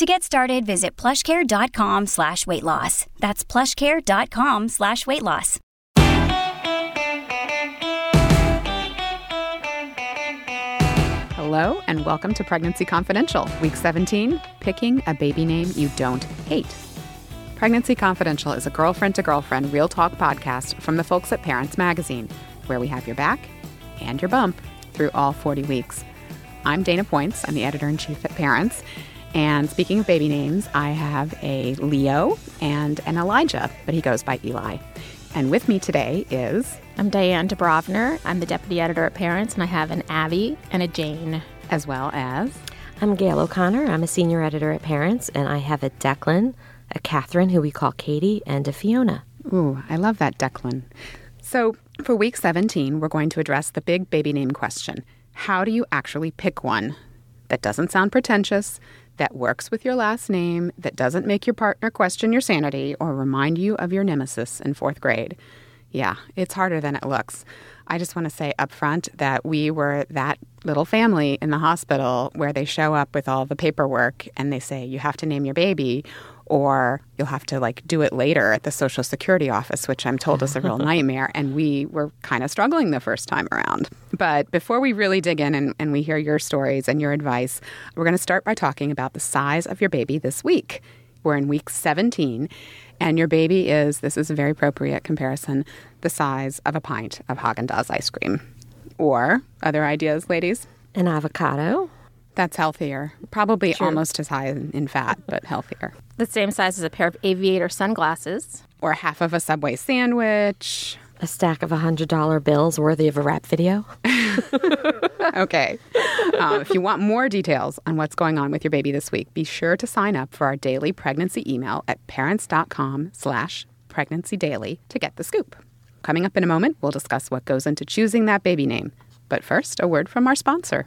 To get started, visit plushcare.com slash weight loss. That's plushcare.com slash weight loss. Hello, and welcome to Pregnancy Confidential, Week 17 Picking a Baby Name You Don't Hate. Pregnancy Confidential is a girlfriend to girlfriend real talk podcast from the folks at Parents Magazine, where we have your back and your bump through all 40 weeks. I'm Dana Points, I'm the editor in chief at Parents. And speaking of baby names, I have a Leo and an Elijah, but he goes by Eli. And with me today is I'm Diane Dubrovner. I'm the deputy editor at Parents, and I have an Abby and a Jane. as well as I'm Gail O'Connor. I'm a senior editor at Parents, and I have a Declan, a Catherine, who we call Katie, and a Fiona. Ooh, I love that, Declan. So, for week 17, we're going to address the big baby name question How do you actually pick one that doesn't sound pretentious, that works with your last name, that doesn't make your partner question your sanity or remind you of your nemesis in fourth grade? Yeah, it's harder than it looks. I just want to say up front that we were that little family in the hospital where they show up with all the paperwork and they say, you have to name your baby or you'll have to like do it later at the social security office which i'm told is a real nightmare and we were kind of struggling the first time around. But before we really dig in and, and we hear your stories and your advice we're going to start by talking about the size of your baby this week. We're in week 17 and your baby is this is a very appropriate comparison the size of a pint of haagen-dazs ice cream. Or other ideas ladies? An avocado. that's healthier. Probably almost as high in, in fat but healthier The same size as a pair of aviator sunglasses. or half of a Subway sandwich. A stack of $100 bills worthy of a rap video. Okay. um, if you want more details on what's going on with your baby this week, be sure to sign up for our daily pregnancy email at parents.com slash pregnancy daily to get the scoop. Coming up in a moment, we'll discuss what goes into choosing that baby name. But first, a word from our sponsor.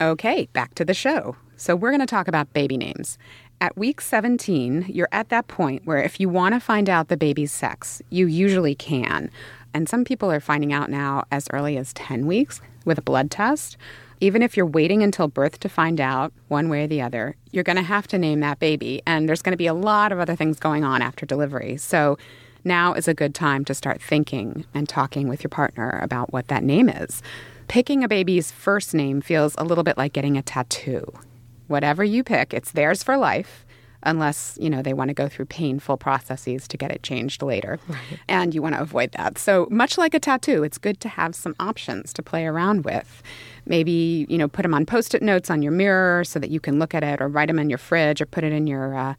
Okay, back to the show. So, we're going to talk about baby names. At week 17, you're at that point where if you want to find out the baby's sex, you usually can. And some people are finding out now as early as 10 weeks with a blood test. Even if you're waiting until birth to find out, one way or the other, you're going to have to name that baby. And there's going to be a lot of other things going on after delivery. So, now is a good time to start thinking and talking with your partner about what that name is. Picking a baby's first name feels a little bit like getting a tattoo. Whatever you pick, it's theirs for life, unless, you know, they want to go through painful processes to get it changed later. And you want to avoid that. So, much like a tattoo, it's good to have some options to play around with. Maybe, you know, put them on post-it notes on your mirror so that you can look at it or write them in your fridge or put it in your uh,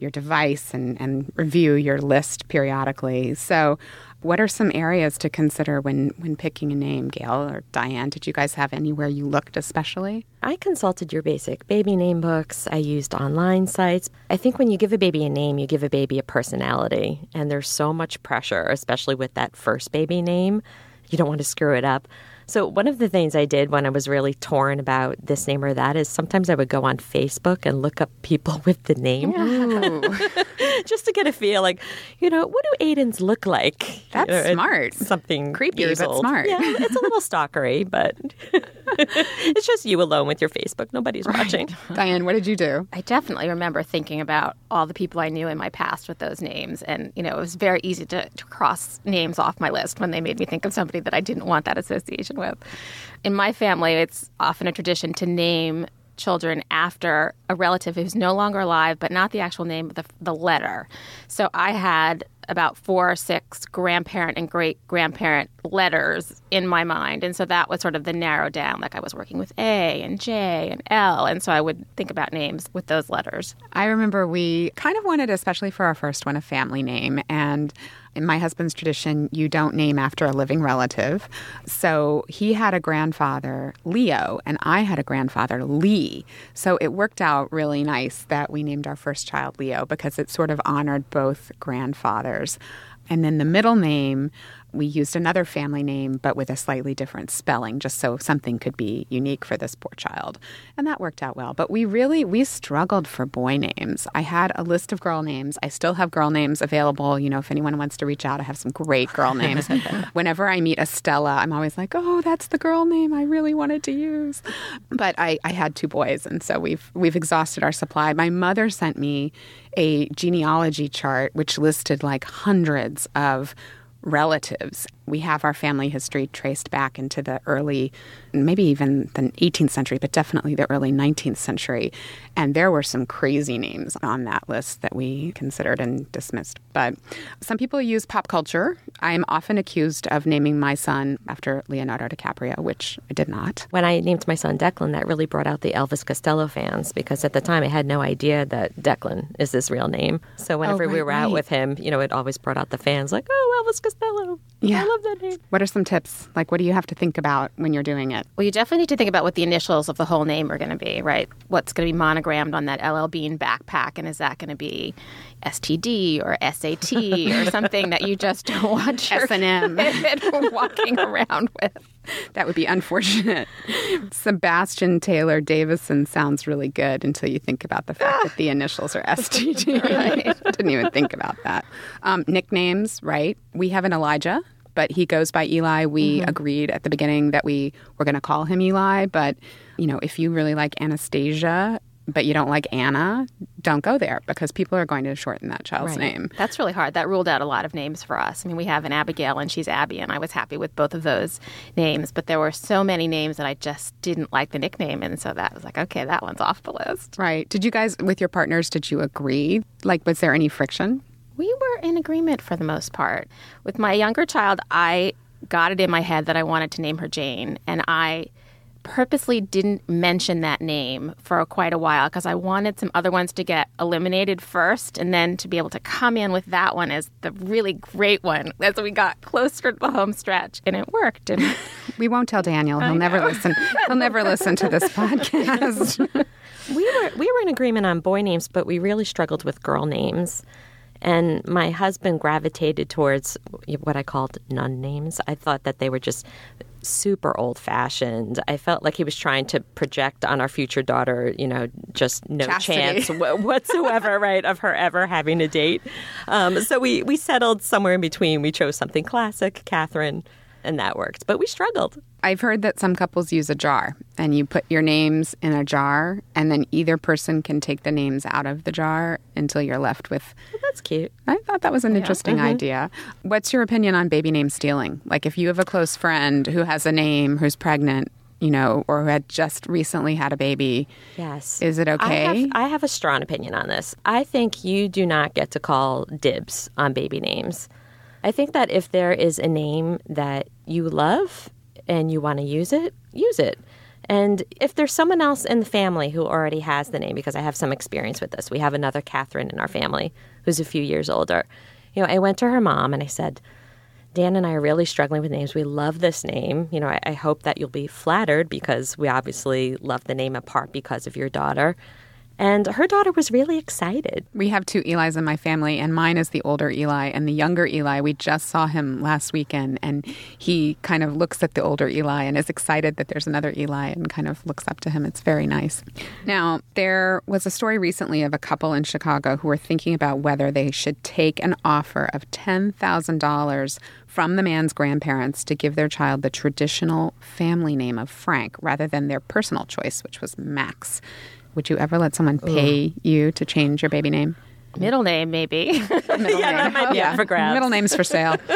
your device and, and review your list periodically. So, what are some areas to consider when, when picking a name, Gail or Diane? Did you guys have anywhere you looked especially? I consulted your basic baby name books. I used online sites. I think when you give a baby a name, you give a baby a personality. And there's so much pressure, especially with that first baby name. You don't want to screw it up. So, one of the things I did when I was really torn about this name or that is sometimes I would go on Facebook and look up people with the name just to get a feel like, you know, what do Aidens look like? That's You know, smart. Something Creepy, but old. smart. Yeah, it's a little stalkery, but it's just you alone with your Facebook. Nobody's watching. Diane, what did you do? I definitely remember thinking about all the people I knew in my past with those names. And, you know, it was very easy to, to cross names off my list when they made me think of somebody that I didn't want that association with. In my family, it's often a tradition to name children after a relative who's no longer alive, but not the actual name, but the, the letter. So I had about four or six grandparent and great grandparent letters in my mind. And so that was sort of the narrow down. Like I was working with A and J and L. And so I would think about names with those letters. I remember we kind of wanted, especially for our first one, a family name. And in my husband's tradition, you don't name after a living relative. So he had a grandfather, Leo, and I had a grandfather, Lee. So it worked out really nice that we named our first child Leo because it sort of honored both grandfathers. And then the middle name, we used another family name, but with a slightly different spelling, just so something could be unique for this poor child. And that worked out well. But we really, we struggled for boy names. I had a list of girl names. I still have girl names available. You know, if anyone wants to reach out, I have some great girl names. Whenever I meet Estella, I'm always like, oh, that's the girl name I really wanted to use. But I, I had two boys, and so we've, we've exhausted our supply. My mother sent me a genealogy chart which listed like hundreds of relatives. We have our family history traced back into the early, maybe even the 18th century, but definitely the early 19th century. And there were some crazy names on that list that we considered and dismissed. But some people use pop culture. I'm often accused of naming my son after Leonardo DiCaprio, which I did not. When I named my son Declan, that really brought out the Elvis Costello fans because at the time I had no idea that Declan is his real name. So whenever right, we were out right. with him, you know, it always brought out the fans like, oh, Elvis Costello. Yeah. I love that name. What are some tips? Like, what do you have to think about when you're doing it? Well, you definitely need to think about what the initials of the whole name are going to be, right? What's going to be monogrammed on that LL Bean backpack, and is that going to be STD or SAT or something that you just don't want your S&M. walking around with? That would be unfortunate. Sebastian Taylor Davison sounds really good until you think about the fact that the initials are STD. I didn't even think about that. Um, nicknames, right? We have an Elijah, but he goes by Eli. We agreed at the beginning that we were going to call him Eli, but you know, if you really like Anastasia, but you don't like Anna, don't go there because people are going to shorten that child's Right. name. That's really hard. That ruled out a lot of names for us. I mean, we have an Abigail and she's Abby, and I was happy with both of those names, but there were so many names that I just didn't like the nickname. And so that was like, okay, that one's off the list. Right. Did you guys, with your partners, did you agree? Like, was there any friction? We were in agreement for the most part. With my younger child, I got it in my head that I wanted to name her Jane, and I purposely didn't mention that name for quite a while because I wanted some other ones to get eliminated first and then to be able to come in with that one as the really great one as we got closer to the home stretch. And it worked. And We won't tell Daniel. He'll never listen. He'll never listen to this podcast. we were we were in agreement on boy names, but we really struggled with girl names. And my husband gravitated towards what I called nun names. I thought that they were just super old fashioned. I felt like he was trying to project on our future daughter, you know, just no Chastity. chance wh- whatsoever, right, of her ever having a date. Um, so we, we settled somewhere in between. We chose something classic, Catherine, and that worked. But we struggled. I've heard that some couples use a jar and you put your names in a jar, and then either person can take the names out of the jar until you're left with. Well, that's cute. I thought that was an interesting uh-huh. idea. What's your opinion on baby name stealing? Like, if you have a close friend who has a name who's pregnant, you know, or who had just recently had a baby, Yes. is it I okay? have, I have a strong opinion on this. I think you do not get to call dibs on baby names. I think that if there is a name that you love and you want to use it, use it. And if there's someone else in the family who already has the name, because I have some experience with this, we have another Catherine in our family who's a few years older. You know, I went to her mom and I said, Dan and I are really struggling with names. We love this name. You know, I, I hope that you'll be flattered because we obviously love the name apart because of your daughter. And her daughter was really excited. We have two Eli's in my family, and mine is the older Eli. And the younger Eli, we just saw him last weekend, and he kind of looks at the older Eli and is excited that there's another Eli and kind of looks up to him. It's very nice. Now, there was a story recently of a couple in Chicago who were thinking about whether they should take an offer of $10,000 from the man's grandparents to give their child the traditional family name of Frank rather than their personal choice, which was Max. Would you ever let someone pay you to change your baby name? middle name, maybe. Middle Yeah, that might be up for grabs. Middle names for sale.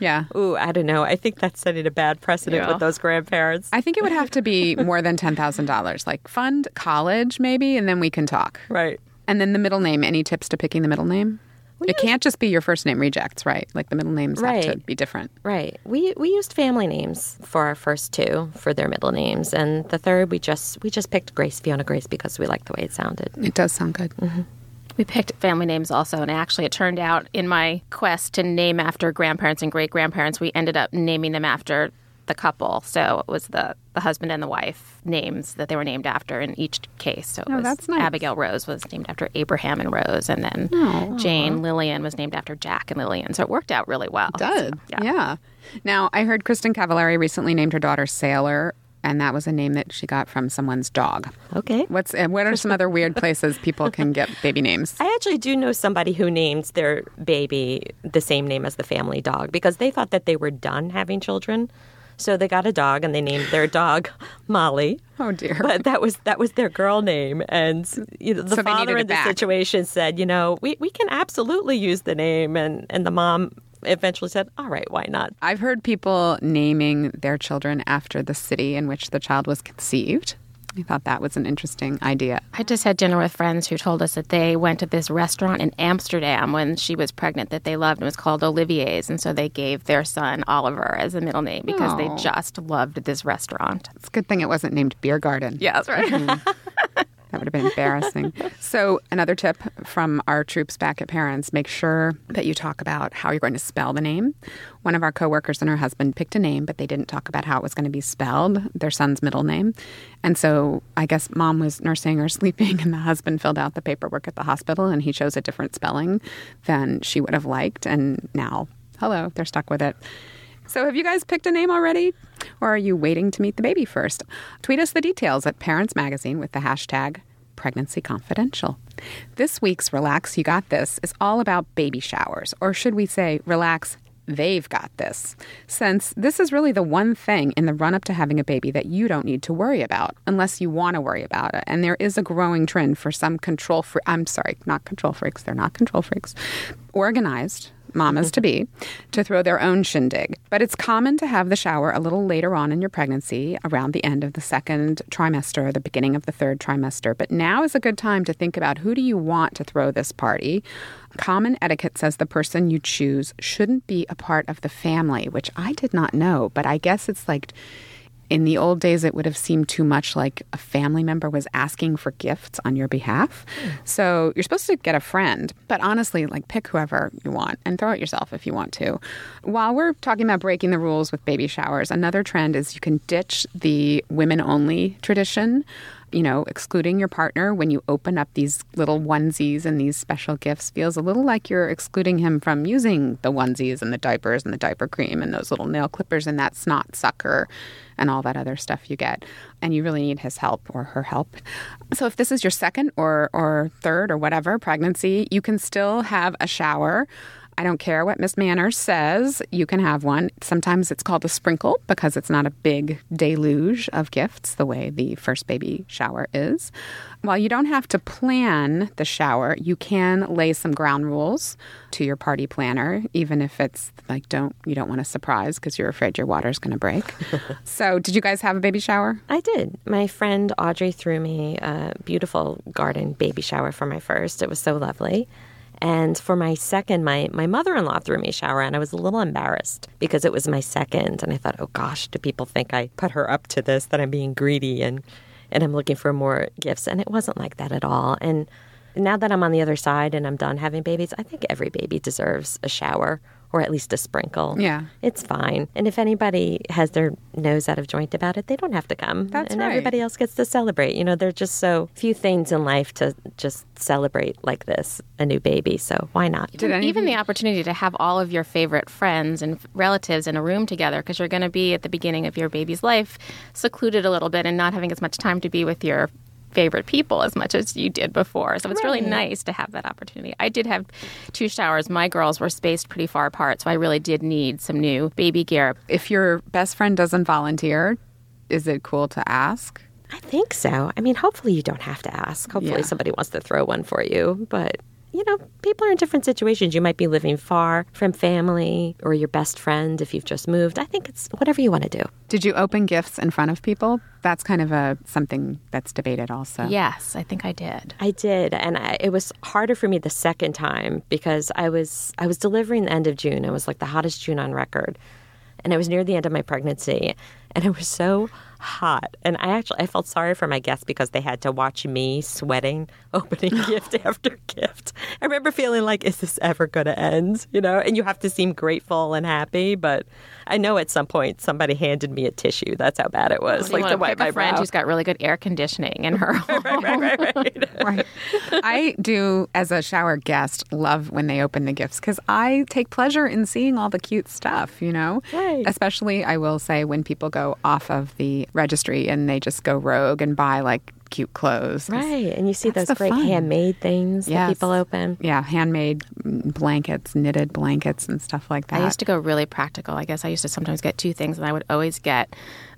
Yeah. Ooh, I don't know. I think that's setting a bad precedent Yeah. with those grandparents. I think it would have to be more than $10,000. Like fund college maybe and then we can talk. right. And then the middle name, any tips to picking the middle name? It can't just be your first name rejects, right? Like the middle names have to be different. Right. We we used family names for our first two for their middle names, and the third we just we just picked Grace Fiona Grace because we liked the way it sounded. It does sound good. Mm-hmm. We picked family names also, and actually, it turned out in my quest to name after grandparents and great grandparents, we ended up naming them after the couple. So it was the, the husband and the wife names that they were named after in each case. So it Oh, was that's nice. Abigail Rose was named after Abraham and Rose, and then Oh. Jane Lillian was named after Jack and Lillian. So it worked out really well. Did. Yeah. Yeah. Now, I heard Kristin Cavallari recently named her daughter Saylor, and that was a name that she got from someone's dog. Okay. What's what are some other weird places people can get baby names? I actually do know somebody who named their baby the same name as the family dog because they thought that they were done having children. So they got a dog and they named their dog Molly. Oh dear. But that was that was their girl name, and you know, the So father in the back. situation said, you know, we, we can absolutely use the name, and and the mom eventually said, all right, why not? I've heard people naming their children after the city in which the child was conceived. I thought that was an interesting idea. I just had dinner with friends who told us that they went to this restaurant in Amsterdam when she was pregnant that they loved. It was called Olivier's. And so they gave their son Oliver as a middle name because they Oh. just loved this restaurant. It's a good thing it wasn't named Beer Garden. Yeah, that's right. Mm-hmm. That would have been embarrassing. so, another tip from our troops back at Parents make sure that you talk about how you're going to spell the name. One of our coworkers and her husband picked a name, but they didn't talk about how it was going to be spelled, their son's middle name. And so, I guess mom was nursing or sleeping, and the husband filled out the paperwork at the hospital, and he chose a different spelling than she would have liked. And now, hello, they're stuck with it. So, have you guys picked a name already? Or are you waiting to meet the baby first? Tweet us the details at Parents Magazine with the hashtag Pregnancy Confidential. This week's Relax You Got This is all about baby showers, or should we say, Relax They've got this. Since this is really the one thing in the run up to having a baby that you don't need to worry about unless you want to worry about it. And there is a growing trend for some control free, I'm sorry, not control freaks, they're not control freaks, organized mamas to be to throw their own shindig. But it's common to have the shower a little later on in your pregnancy, around the end of the second trimester, the beginning of the third trimester. But now is a good time to think about who do you want to throw this party. Common etiquette says the person you choose shouldn't be a part of the family, which I did not know, but I guess it's like in the old days, it would have seemed too much like a family member was asking for gifts on your behalf. So you're supposed to get a friend, but honestly, like pick whoever you want and throw it yourself if you want to. While we're talking about breaking the rules with baby showers, another trend is you can ditch the women only tradition. You know, excluding your partner when you open up these little onesies and these special gifts feels a little like you're excluding him from using the onesies and the diapers and the diaper cream and those little nail clippers and that snot sucker and all that other stuff you get. And you really need his help or her help. So if this is your second or or third or whatever pregnancy, you can still have a shower. I don't care what Miss Manners says, you can have one. Sometimes it's called a sprinkle because it's not a big deluge of gifts the way the first baby shower is. While you don't have to plan the shower, you can lay some ground rules to your party planner, even if it's like don't you don't want a surprise because you're afraid your water's going to break. so, did you guys have a baby shower? I did. My friend Audrey threw me a beautiful garden baby shower for my first. It was so lovely. And for my second, my, my mother in law threw me a shower, and I was a little embarrassed because it was my second. And I thought, oh gosh, do people think I put her up to this, that I'm being greedy and, and I'm looking for more gifts? And it wasn't like that at all. And now that I'm on the other side and I'm done having babies, I think every baby deserves a shower or at least a sprinkle. Yeah. It's fine. And if anybody has their nose out of joint about it, they don't have to come. That's and right. everybody else gets to celebrate. You know, there's just so few things in life to just celebrate like this a new baby. So why not? Did any Even the opportunity to have all of your favorite friends and relatives in a room together because you're going to be at the beginning of your baby's life secluded a little bit and not having as much time to be with your favorite people as much as you did before. So it's really nice to have that opportunity. I did have two showers. My girls were spaced pretty far apart, so I really did need some new baby gear. If your best friend doesn't volunteer, is it cool to ask? I think so. I mean, hopefully you don't have to ask. Hopefully Yeah. somebody wants to throw one for you. But you know, people are in different situations. You might be living far from family or your best friend if you've just moved. I think it's whatever you want to do. Did you open gifts in front of people? That's kind of a something that's debated also. Yes, I think I did. I did, and I, it was harder for me the second time because I was I was delivering the end of June. It was like the hottest June on record, and it was near the end of my pregnancy, and it was so hot. And I actually I felt sorry for my guests because they had to watch me sweating, opening gift after gift. I remember feeling like, is this ever going to end? You know, and you have to seem grateful and happy, but I know at some point somebody handed me a tissue. That's how bad it was. Well, like to wipe my my friend brow. who's got really good air conditioning in her home. right, right, right, right. right. I do, as a shower guest, love when they open the gifts because I take pleasure in seeing all the cute stuff, you know? Right. Especially, I will say, when people go off of the registry and they just go rogue and buy like cute clothes. Right, and you see That's those great fun. handmade things that people open. Yeah, handmade blankets, knitted blankets, and stuff like that. I used to go really practical. I guess I used to sometimes get two things, and I would always get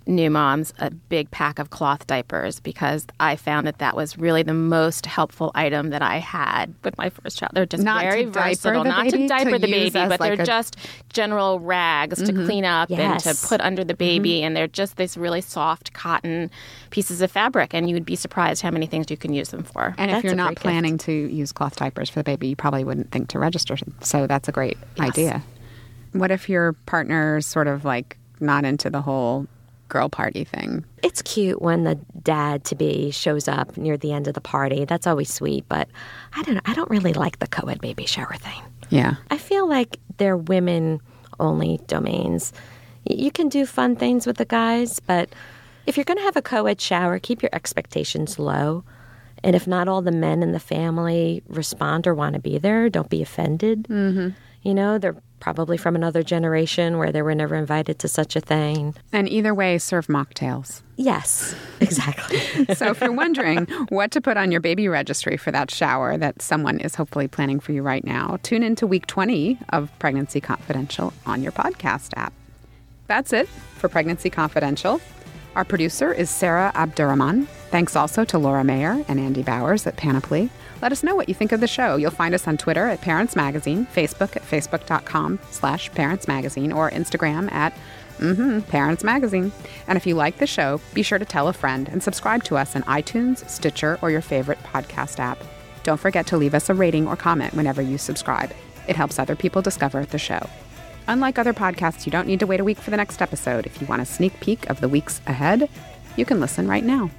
new moms a big pack of cloth diapers because I found that that was really the most helpful item that I had with my first child. They're just Not very versatile, not baby, to diaper to the baby, but like they're a- just general rags to mm-hmm. clean up and to put under the mm-hmm. baby, and they're just these really soft cotton pieces of fabric, and you would be surprised how many things you can use them for. and if you're not great gift. planning to use cloth diapers for the baby, you probably wouldn't think to register. So that's a great idea. What if your partner's sort of like not into the whole girl party thing? It's cute when the dad to be shows up near the end of the party. That's always sweet, but I don't know. I don't really like the co-ed baby shower thing. Yeah. I feel like they're women only domains. You can do fun things with the guys, but if you're going to have a co-ed shower, keep your expectations low. And if not all the men in the family respond or want to be there, don't be offended. Mm-hmm. You know, they're probably from another generation where they were never invited to such a thing. And either way, serve mocktails. Yes, exactly. So if you're wondering what to put on your baby registry for that shower that someone is hopefully planning for you right now, tune into week 20 of Pregnancy Confidential on your podcast app. That's it for Pregnancy Confidential. Our producer is Sarah Abdurrahman. Thanks also to Laura Mayer and Andy Bowers at Panoply. Let us know what you think of the show. You'll find us on Twitter at Parents Magazine, Facebook at facebook.com slash Parents Magazine, or Instagram at mm Parents Magazine. And if you like the show, be sure to tell a friend and subscribe to us on iTunes, Stitcher, or your favorite podcast app. Don't forget to leave us a rating or comment whenever you subscribe. It helps other people discover the show. Unlike other podcasts, you don't need to wait a week for the next episode. If you want a sneak peek of the weeks ahead, you can listen right now.